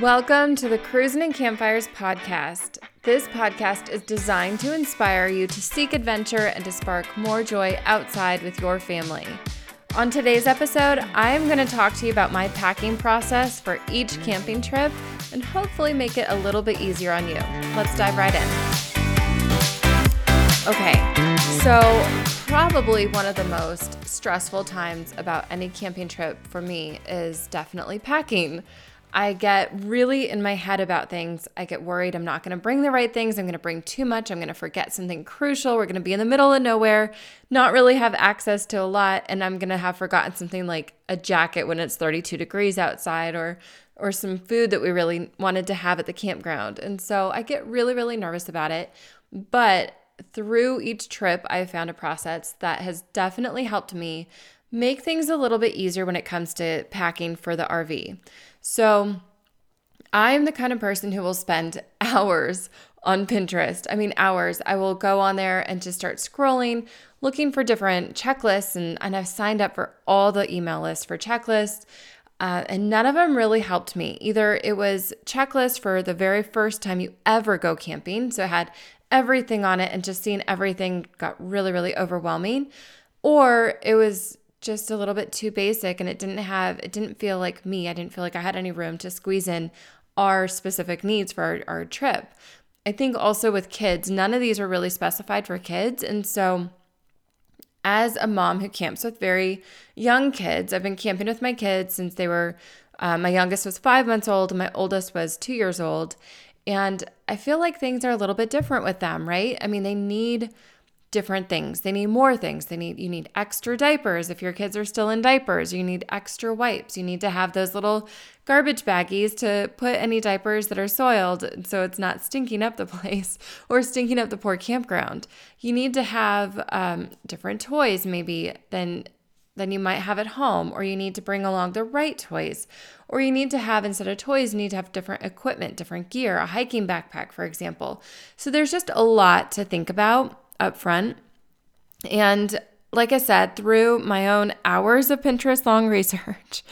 Welcome to the Cruising and Campfires podcast. This podcast is designed to inspire you to seek adventure and to spark more joy outside with your family. On today's episode, I am going to talk to you about my packing process for each camping trip and hopefully make it a little bit easier on you. Let's dive right in. Okay, so probably one of the most stressful times about any camping trip for me is definitely packing. I get really in my head about things. I get worried I'm not going to bring the right things. I'm going to bring too much. I'm going to forget something crucial. We're going to be in the middle of nowhere, not really have access to a lot, and I'm going to have forgotten something like a jacket when it's 32 degrees outside or or some food that we really wanted to have at the campground. And so I get really really nervous about it. But through each trip, I've found a process that has definitely helped me make things a little bit easier when it comes to packing for the RV. So I'm the kind of person who will spend hours on Pinterest. I mean, hours. I will go on there and just start scrolling, looking for different checklists, and, and I've signed up for all the email lists for checklists. Uh, and none of them really helped me. Either it was checklist for the very first time you ever go camping, so it had everything on it, and just seeing everything got really, really overwhelming, or it was just a little bit too basic and it didn't have it didn't feel like me. I didn't feel like i had any room to squeeze in our specific needs for our, our trip. I think also with kids none of these are really specified for kids. And so as a mom who camps with very young kids i've been camping with my kids since they were uh, my youngest was five months old and my oldest was two years old. And i feel like things are a little bit different with them right? I mean they need different things. They need more things. They need you need extra diapers if your kids are still in diapers. You need extra wipes. You need to have those little garbage baggies to put any diapers that are soiled so it's not stinking up the place or stinking up the poor campground. You need to have um, different toys maybe than than you might have at home, or you need to bring along the right toys, or you need to have, instead of toys, you need to have different equipment, different gear, a hiking backpack, for example. So there's just a lot to think about up front. And like I said, through my own hours of Pinterest long research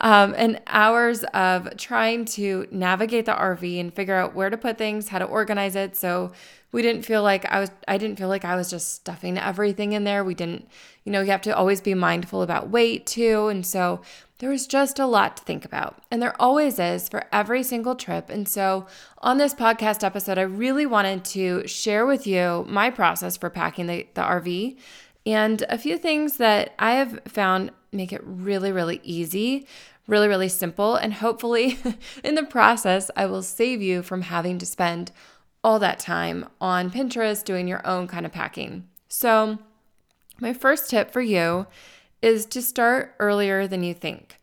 um, and hours of trying to navigate the RV and figure out where to put things, how to organize it. So we didn't feel like I was, I didn't feel like I was just stuffing everything in there. We didn't, you know, you have to always be mindful about weight too. And so there was just a lot to think about. And there always is for every single trip. And so on this podcast episode, I really wanted to share with you my process for packing the, the RV and a few things that I have found make it really, really easy, really, really simple. And hopefully, in the process, I will save you from having to spend all that time on Pinterest doing your own kind of packing. So, my first tip for you is to start earlier than you think.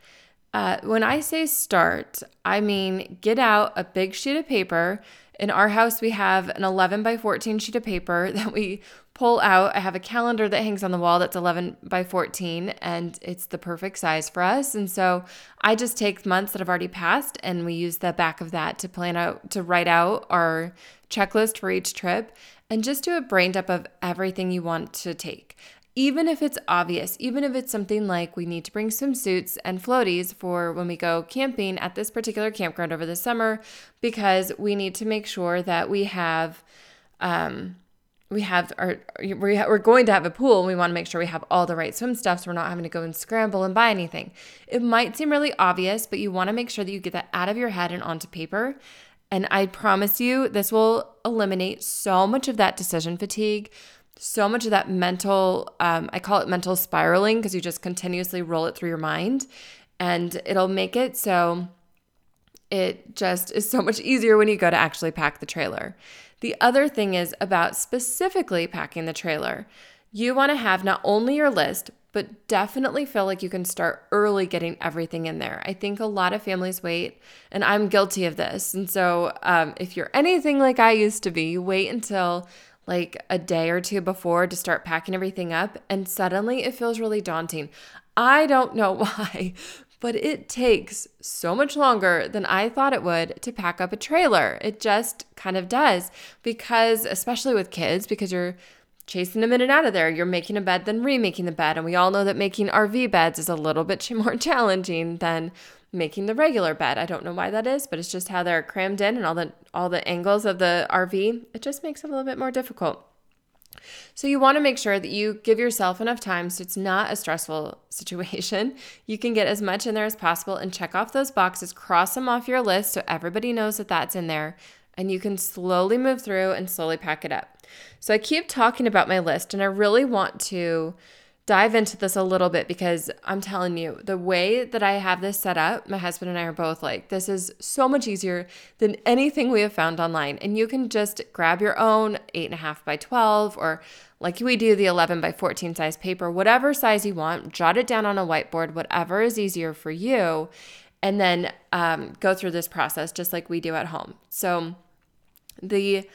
Uh, when I say start, I mean get out a big sheet of paper. In our house, we have an 11 by 14 sheet of paper that we pull out. I have a calendar that hangs on the wall that's 11 by 14, and it's the perfect size for us. And so I just take months that have already passed, and we use the back of that to plan out, to write out our checklist for each trip, and just do a brain dump of everything you want to take even if it's obvious, even if it's something like we need to bring swimsuits and floaties for when we go camping at this particular campground over the summer, because we need to make sure that we have, um, we have our, we're going to have a pool and we want to make sure we have all the right swim stuff so we're not having to go and scramble and buy anything. It might seem really obvious, but you want to make sure that you get that out of your head and onto paper. And I promise you, this will eliminate so much of that decision fatigue so much of that mental, um, I call it mental spiraling because you just continuously roll it through your mind and it'll make it so it just is so much easier when you go to actually pack the trailer. The other thing is about specifically packing the trailer. You want to have not only your list, but definitely feel like you can start early getting everything in there. I think a lot of families wait, and I'm guilty of this. And so, um, if you're anything like I used to be, you wait until like a day or two before to start packing everything up, and suddenly it feels really daunting. I don't know why, but it takes so much longer than I thought it would to pack up a trailer. It just kind of does because, especially with kids, because you're chasing them in and out of there. You're making a bed, then remaking the bed. And we all know that making RV beds is a little bit more challenging than making the regular bed. I don't know why that is, but it's just how they're crammed in and all the all the angles of the RV. It just makes it a little bit more difficult. So you want to make sure that you give yourself enough time so it's not a stressful situation. You can get as much in there as possible and check off those boxes, cross them off your list so everybody knows that that's in there, and you can slowly move through and slowly pack it up. So I keep talking about my list and I really want to dive into this a little bit because I'm telling you, the way that I have this set up, my husband and I are both like, this is so much easier than anything we have found online. And you can just grab your own 8.5 by 12 or like we do the 11 by 14 size paper, whatever size you want, jot it down on a whiteboard, whatever is easier for you, and then um, go through this process just like we do at home. So the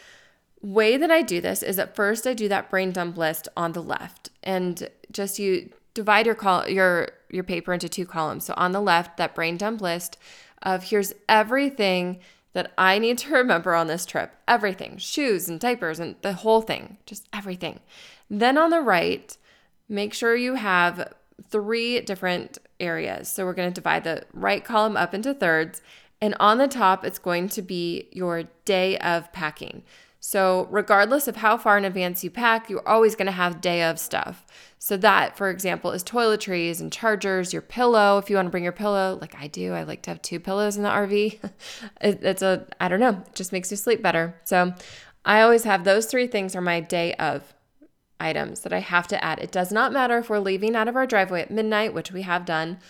way that I do this is at first I do that brain dump list on the left and just you divide your col- your your paper into two columns. So on the left that brain dump list of here's everything that I need to remember on this trip. Everything, shoes and diapers and the whole thing, just everything. Then on the right, make sure you have three different areas. So we're going to divide the right column up into thirds and on the top it's going to be your day of packing. So, regardless of how far in advance you pack, you're always going to have day of stuff. So, that, for example, is toiletries and chargers, your pillow. If you want to bring your pillow, like I do, I like to have two pillows in the RV. it, it's a, I don't know, it just makes you sleep better. So, I always have those three things are my day of items that I have to add. It does not matter if we're leaving out of our driveway at midnight, which we have done,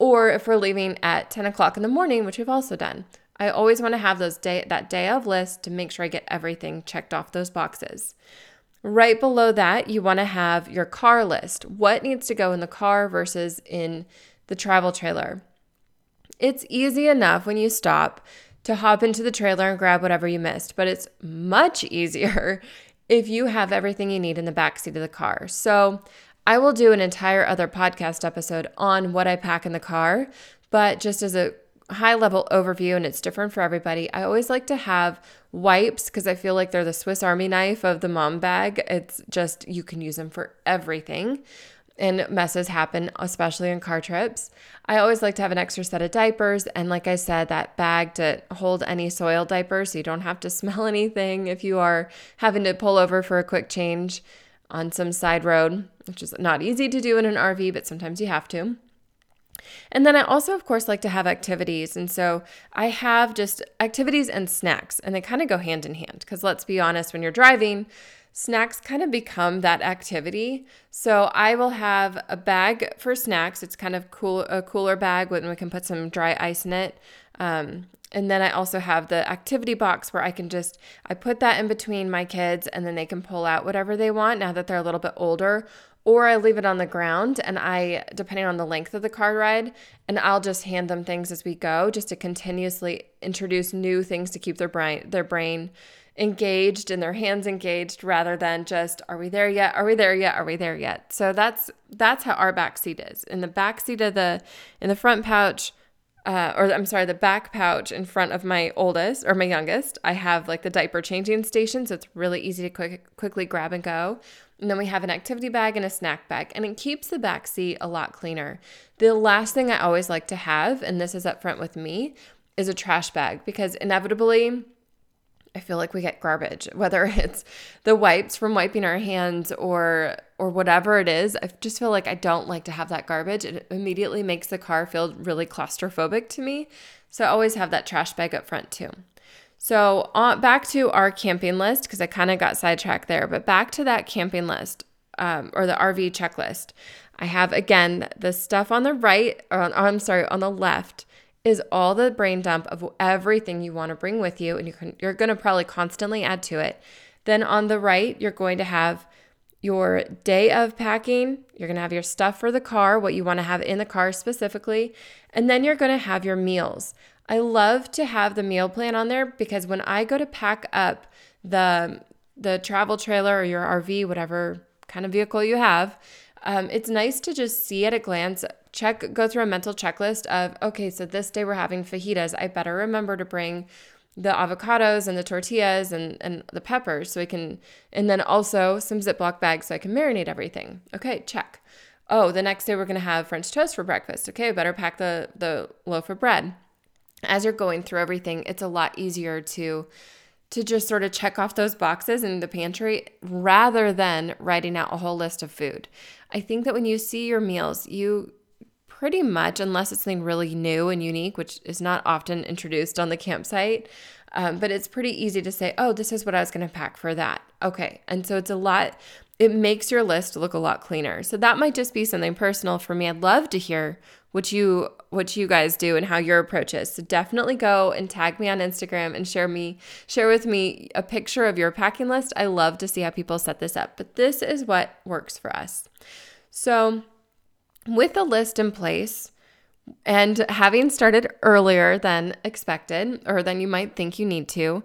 or if we're leaving at 10 o'clock in the morning, which we've also done. I always want to have those day that day of list to make sure I get everything checked off those boxes. Right below that, you want to have your car list. What needs to go in the car versus in the travel trailer? It's easy enough when you stop to hop into the trailer and grab whatever you missed, but it's much easier if you have everything you need in the back seat of the car. So, I will do an entire other podcast episode on what I pack in the car, but just as a high level overview and it's different for everybody. I always like to have wipes because I feel like they're the Swiss Army knife of the mom bag. It's just, you can use them for everything. And messes happen, especially in car trips. I always like to have an extra set of diapers. And like I said, that bag to hold any soiled diapers so you don't have to smell anything if you are having to pull over for a quick change on some side road, which is not easy to do in an RV, but sometimes you have to. And then I also, of course, like to have activities. And so I have just activities and snacks, and they kind of go hand in hand. Because let's be honest, when you're driving, snacks kind of become that activity. So I will have a bag for snacks. It's kind of cool, a cooler bag when we can put some dry ice in it. Um, and then I also have the activity box where I can just I put that in between my kids and then they can pull out whatever they want now that they're a little bit older or I leave it on the ground and I, depending on the length of the car ride, and I'll just hand them things as we go just to continuously introduce new things to keep their brain, their brain engaged and their hands engaged rather than just are we there yet? Are we there yet? Are we there yet? So that's that's how our back seat is. In the back seat of the in the front pouch uh, or I'm sorry, the back pouch in front of my oldest or my youngest, I have like the diaper changing station, so it's really easy to quick, quickly grab and go. And then we have an activity bag and a snack bag, and it keeps the back seat a lot cleaner. The last thing I always like to have, and this is up front with me, is a trash bag because inevitably I feel like we get garbage, whether it's the wipes from wiping our hands or or whatever it is. I just feel like I don't like to have that garbage. It immediately makes the car feel really claustrophobic to me. So I always have that trash bag up front too. So on, back to our camping list because I kind of got sidetracked there, but back to that camping list um, or the RV checklist. I have again the stuff on the right, or on, I'm sorry, on the left is all the brain dump of everything you want to bring with you, and you can, you're going to probably constantly add to it. Then on the right, you're going to have your day of packing. You're going to have your stuff for the car, what you want to have in the car specifically, and then you're going to have your meals. I love to have the meal plan on there because when I go to pack up the the travel trailer or your RV, whatever kind of vehicle you have, um, it's nice to just see at a glance, check, go through a mental checklist of, okay, so this day we're having fajitas. I better remember to bring the avocados and the tortillas and, and the peppers so I can, and then also some Ziploc bags so I can marinate everything. Okay, check. Oh, the next day we're gonna have French toast for breakfast. Okay, better pack the, the loaf of bread. As you're going through everything, it's a lot easier to to just sort of check off those boxes in the pantry rather than writing out a whole list of food. I think that when you see your meals, you pretty much, unless it's something really new and unique, which is not often introduced on the campsite. Um, but it's pretty easy to say, oh, this is what I was going to pack for that. Okay. And so it's a lot, it makes your list look a lot cleaner. So that might just be something personal for me. I'd love to hear what you what you guys do and how your approach is. So definitely go and tag me on Instagram and share me share with me a picture of your packing list. I love to see how people set this up, but this is what works for us. So with a list in place and having started earlier than expected or than you might think you need to,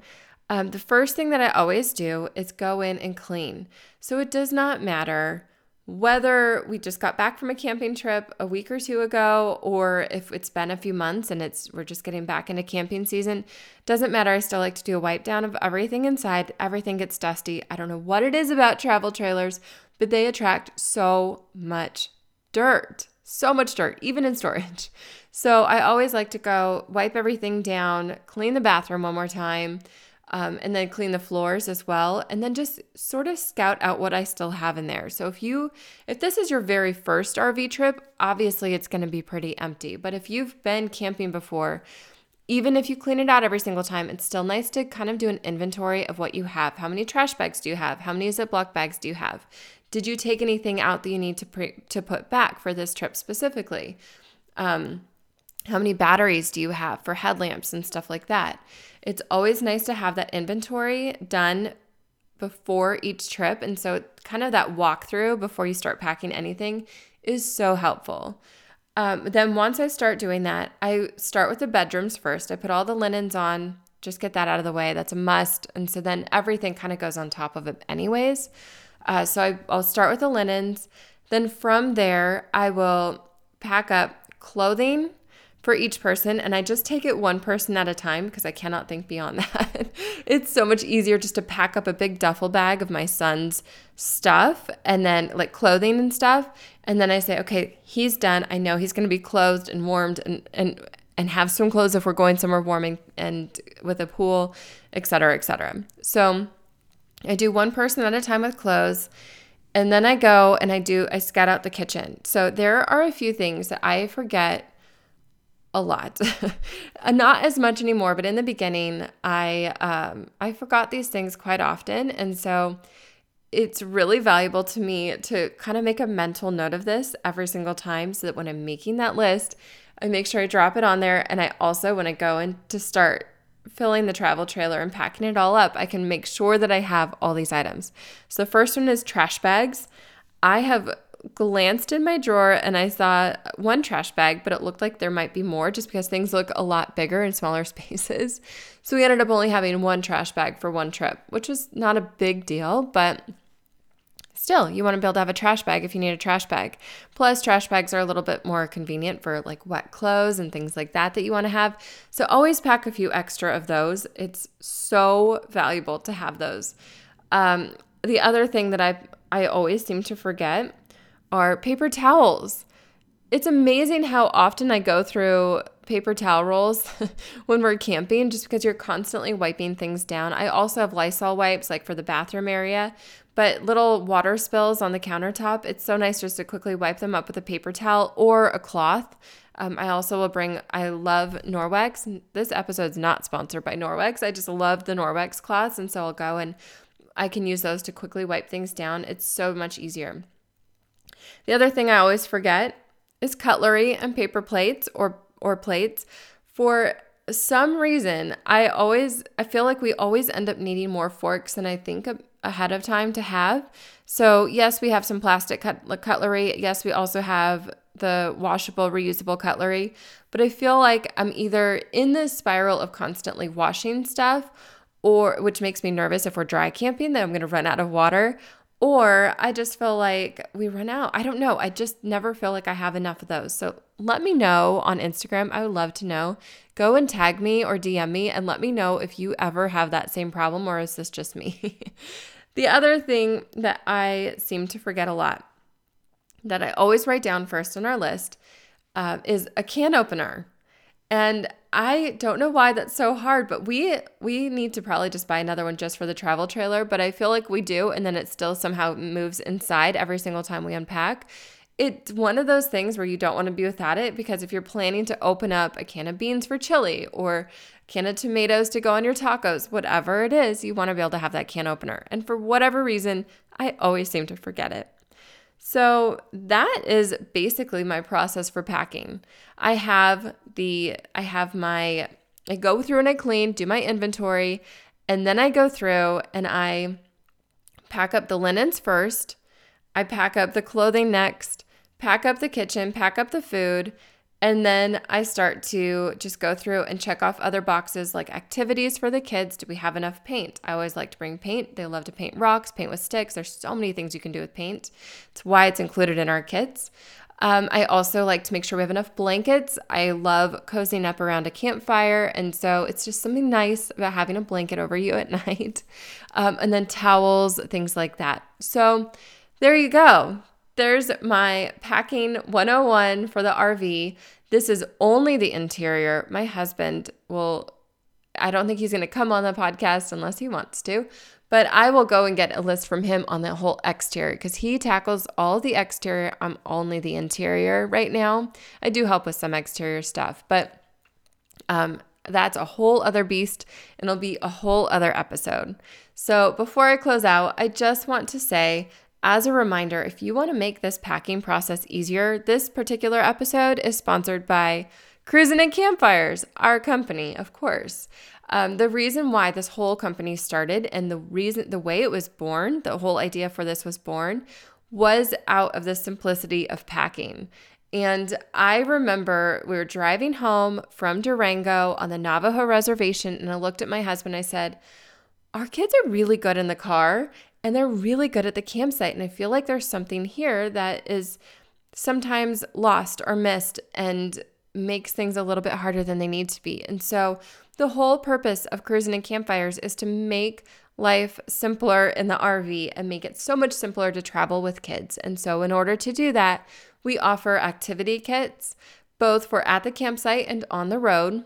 um, the first thing that I always do is go in and clean. So it does not matter whether we just got back from a camping trip a week or two ago or if it's been a few months and it's we're just getting back into camping season. Doesn't matter. I still like to do a wipe down of everything inside. Everything gets dusty. I don't know what it is about travel trailers but they attract so much dirt, so much dirt, even in storage. So I always like to go wipe everything down, clean the bathroom one more time, um, and then clean the floors as well, and then just sort of scout out what I still have in there. So if you, if this is your very first RV trip, obviously it's going to be pretty empty. But if you've been camping before, even if you clean it out every single time, it's still nice to kind of do an inventory of what you have. How many trash bags do you have? How many Ziploc bags do you have? Did you take anything out that you need to pre- to put back for this trip specifically? Um, how many batteries do you have for headlamps and stuff like that? It's always nice to have that inventory done before each trip. And so, kind of that walkthrough before you start packing anything is so helpful. Um, then, once I start doing that, I start with the bedrooms first. I put all the linens on, just get that out of the way. That's a must. And so, then everything kind of goes on top of it, anyways. Uh, so I, I'll start with the linens. Then from there, I will pack up clothing for each person and I just take it one person at a time because I cannot think beyond that. it's so much easier just to pack up a big duffel bag of my son's stuff and then like clothing and stuff and then I say, "Okay, he's done. I know he's going to be clothed and warmed and and and have some clothes if we're going somewhere warming and with a pool, etc., etc." So, I do one person at a time with clothes. And then I go and I do, I scout out the kitchen. So there are a few things that I forget a lot. Not as much anymore, but in the beginning, I um, I forgot these things quite often, and so it's really valuable to me to kind of make a mental note of this every single time, so that when I'm making that list, I make sure I drop it on there, and I also when I go in to start filling the travel trailer and packing it all up, I can make sure that I have all these items. So the first one is trash bags. I have glanced in my drawer and I saw one trash bag, but it looked like there might be more just because things look a lot bigger in smaller spaces. So we ended up only having one trash bag for one trip, which was not a big deal, but still, you want to be able to have a trash bag if you need a trash bag. Plus, trash bags are a little bit more convenient for like wet clothes and things like that that you want to have. So, always pack a few extra of those. It's so valuable to have those. Um, the other thing that I I always seem to forget are paper towels. It's amazing how often I go through paper towel rolls when we're camping just because you're constantly wiping things down. I also have Lysol wipes like for the bathroom area, but little water spills on the countertop, it's so nice just to quickly wipe them up with a paper towel or a cloth. Um, I also will bring, I love Norwex. This episode's not sponsored by Norwex. I just love the Norwex cloths. And so I'll go and I can use those to quickly wipe things down. It's so much easier. The other thing I always forget is cutlery and paper plates or or plates. For some reason, I always I feel like we always end up needing more forks than I think ahead of time to have. So, yes, we have some plastic cut- cutlery. Yes, we also have the washable, reusable cutlery. But I feel like I'm either in this spiral of constantly washing stuff, or which makes me nervous if we're dry camping that I'm going to run out of water, or I just feel like we run out. I don't know. I just never feel like I have enough of those. So let me know on Instagram. I would love to know. Go and tag me or DM me and let me know if you ever have that same problem or is this just me? the other thing that I seem to forget a lot that I always write down first on our list uh, is a can opener. And I don't know why that's so hard, but we we need to probably just buy another one just for the travel trailer, but I feel like we do and then it still somehow moves inside every single time we unpack. It's one of those things where you don't want to be without it because if you're planning to open up a can of beans for chili or can of tomatoes to go on your tacos, whatever it is, you want to be able to have that can opener. And for whatever reason, I always seem to forget it. So that is basically my process for packing. I have the I have my I go through and I clean, do my inventory, and then I go through and I pack up the linens first. I pack up the clothing next, pack up the kitchen, pack up the food, and then I start to just go through and check off other boxes like activities for the kids. Do we have enough paint? I always like to bring paint. They love to paint rocks, paint with sticks. There's so many things you can do with paint. It's why it's included in our kits. Um, I also like to make sure we have enough blankets. I love cozying up around a campfire. And so it's just something nice about having a blanket over you at night. Um, and then towels, things like that. So there you go there's my packing 101 for the RV. This is only the interior. My husband will, I don't think he's going to come on the podcast unless he wants to, but I will go and get a list from him on the whole exterior because he tackles all the exterior. I'm only the interior right now. I do help with some exterior stuff, but um, that's a whole other beast and it'll be a whole other episode. So before I close out, I just want to say as a reminder, if you want to make this packing process easier, this particular episode is sponsored by Cruising and Campfires, our company, of course. Um, the reason why this whole company started and the reason, the way it was born, the whole idea for this was born, was out of the simplicity of packing. And I remember we were driving home from Durango on the Navajo reservation, and I looked at my husband. I said, Our kids are really good in the car and they're really good at the campsite. And I feel like there's something here that is sometimes lost or missed and makes things a little bit harder than they need to be. And so the whole purpose of cruising and campfires is to make life simpler in the RV and make it so much simpler to travel with kids. And so in order to do that, we offer activity kits both for at the campsite and on the road.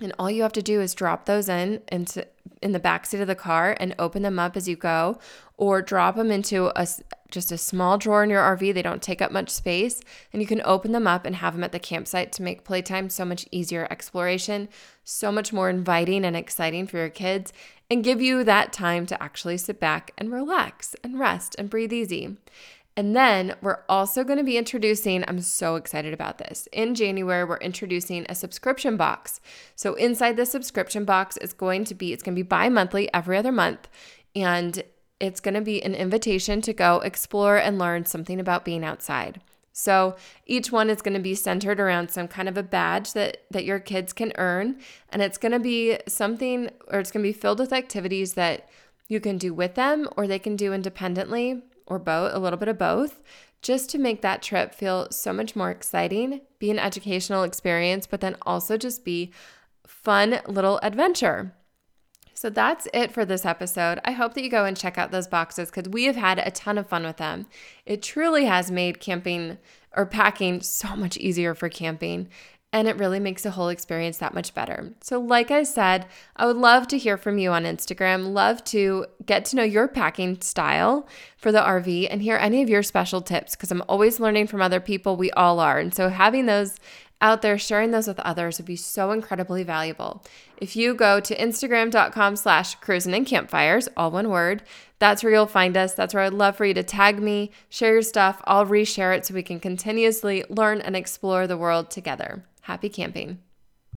And all you have to do is drop those in into in the back seat of the car and open them up as you go or drop them into a just a small drawer in your RV. They don't take up much space and you can open them up and have them at the campsite to make playtime so much easier exploration, so much more inviting and exciting for your kids and give you that time to actually sit back and relax and rest and breathe easy. And then we're also going to be introducing, I'm so excited about this. In January, we're introducing a subscription box. So inside the subscription box is going to be, it's going to be bi-monthly every other month. And it's going to be an invitation to go explore and learn something about being outside. So each one is going to be centered around some kind of a badge that that your kids can earn and it's going to be something or it's going to be filled with activities that you can do with them or they can do independently or both, a little bit of both, just to make that trip feel so much more exciting, be an educational experience, but then also just be fun little adventure. So that's it for this episode. I hope that you go and check out those boxes because we have had a ton of fun with them. It truly has made camping or packing so much easier for camping and it really makes the whole experience that much better. So, like I said, I would love to hear from you on Instagram, love to get to know your packing style for the RV and hear any of your special tips because I'm always learning from other people. We all are. And so, having those out there sharing those with others would be so incredibly valuable. If you go to instagram.com slash cruising and campfires, all one word, that's where you'll find us. That's where I'd love for you to tag me, share your stuff. I'll reshare it so we can continuously learn and explore the world together. Happy camping.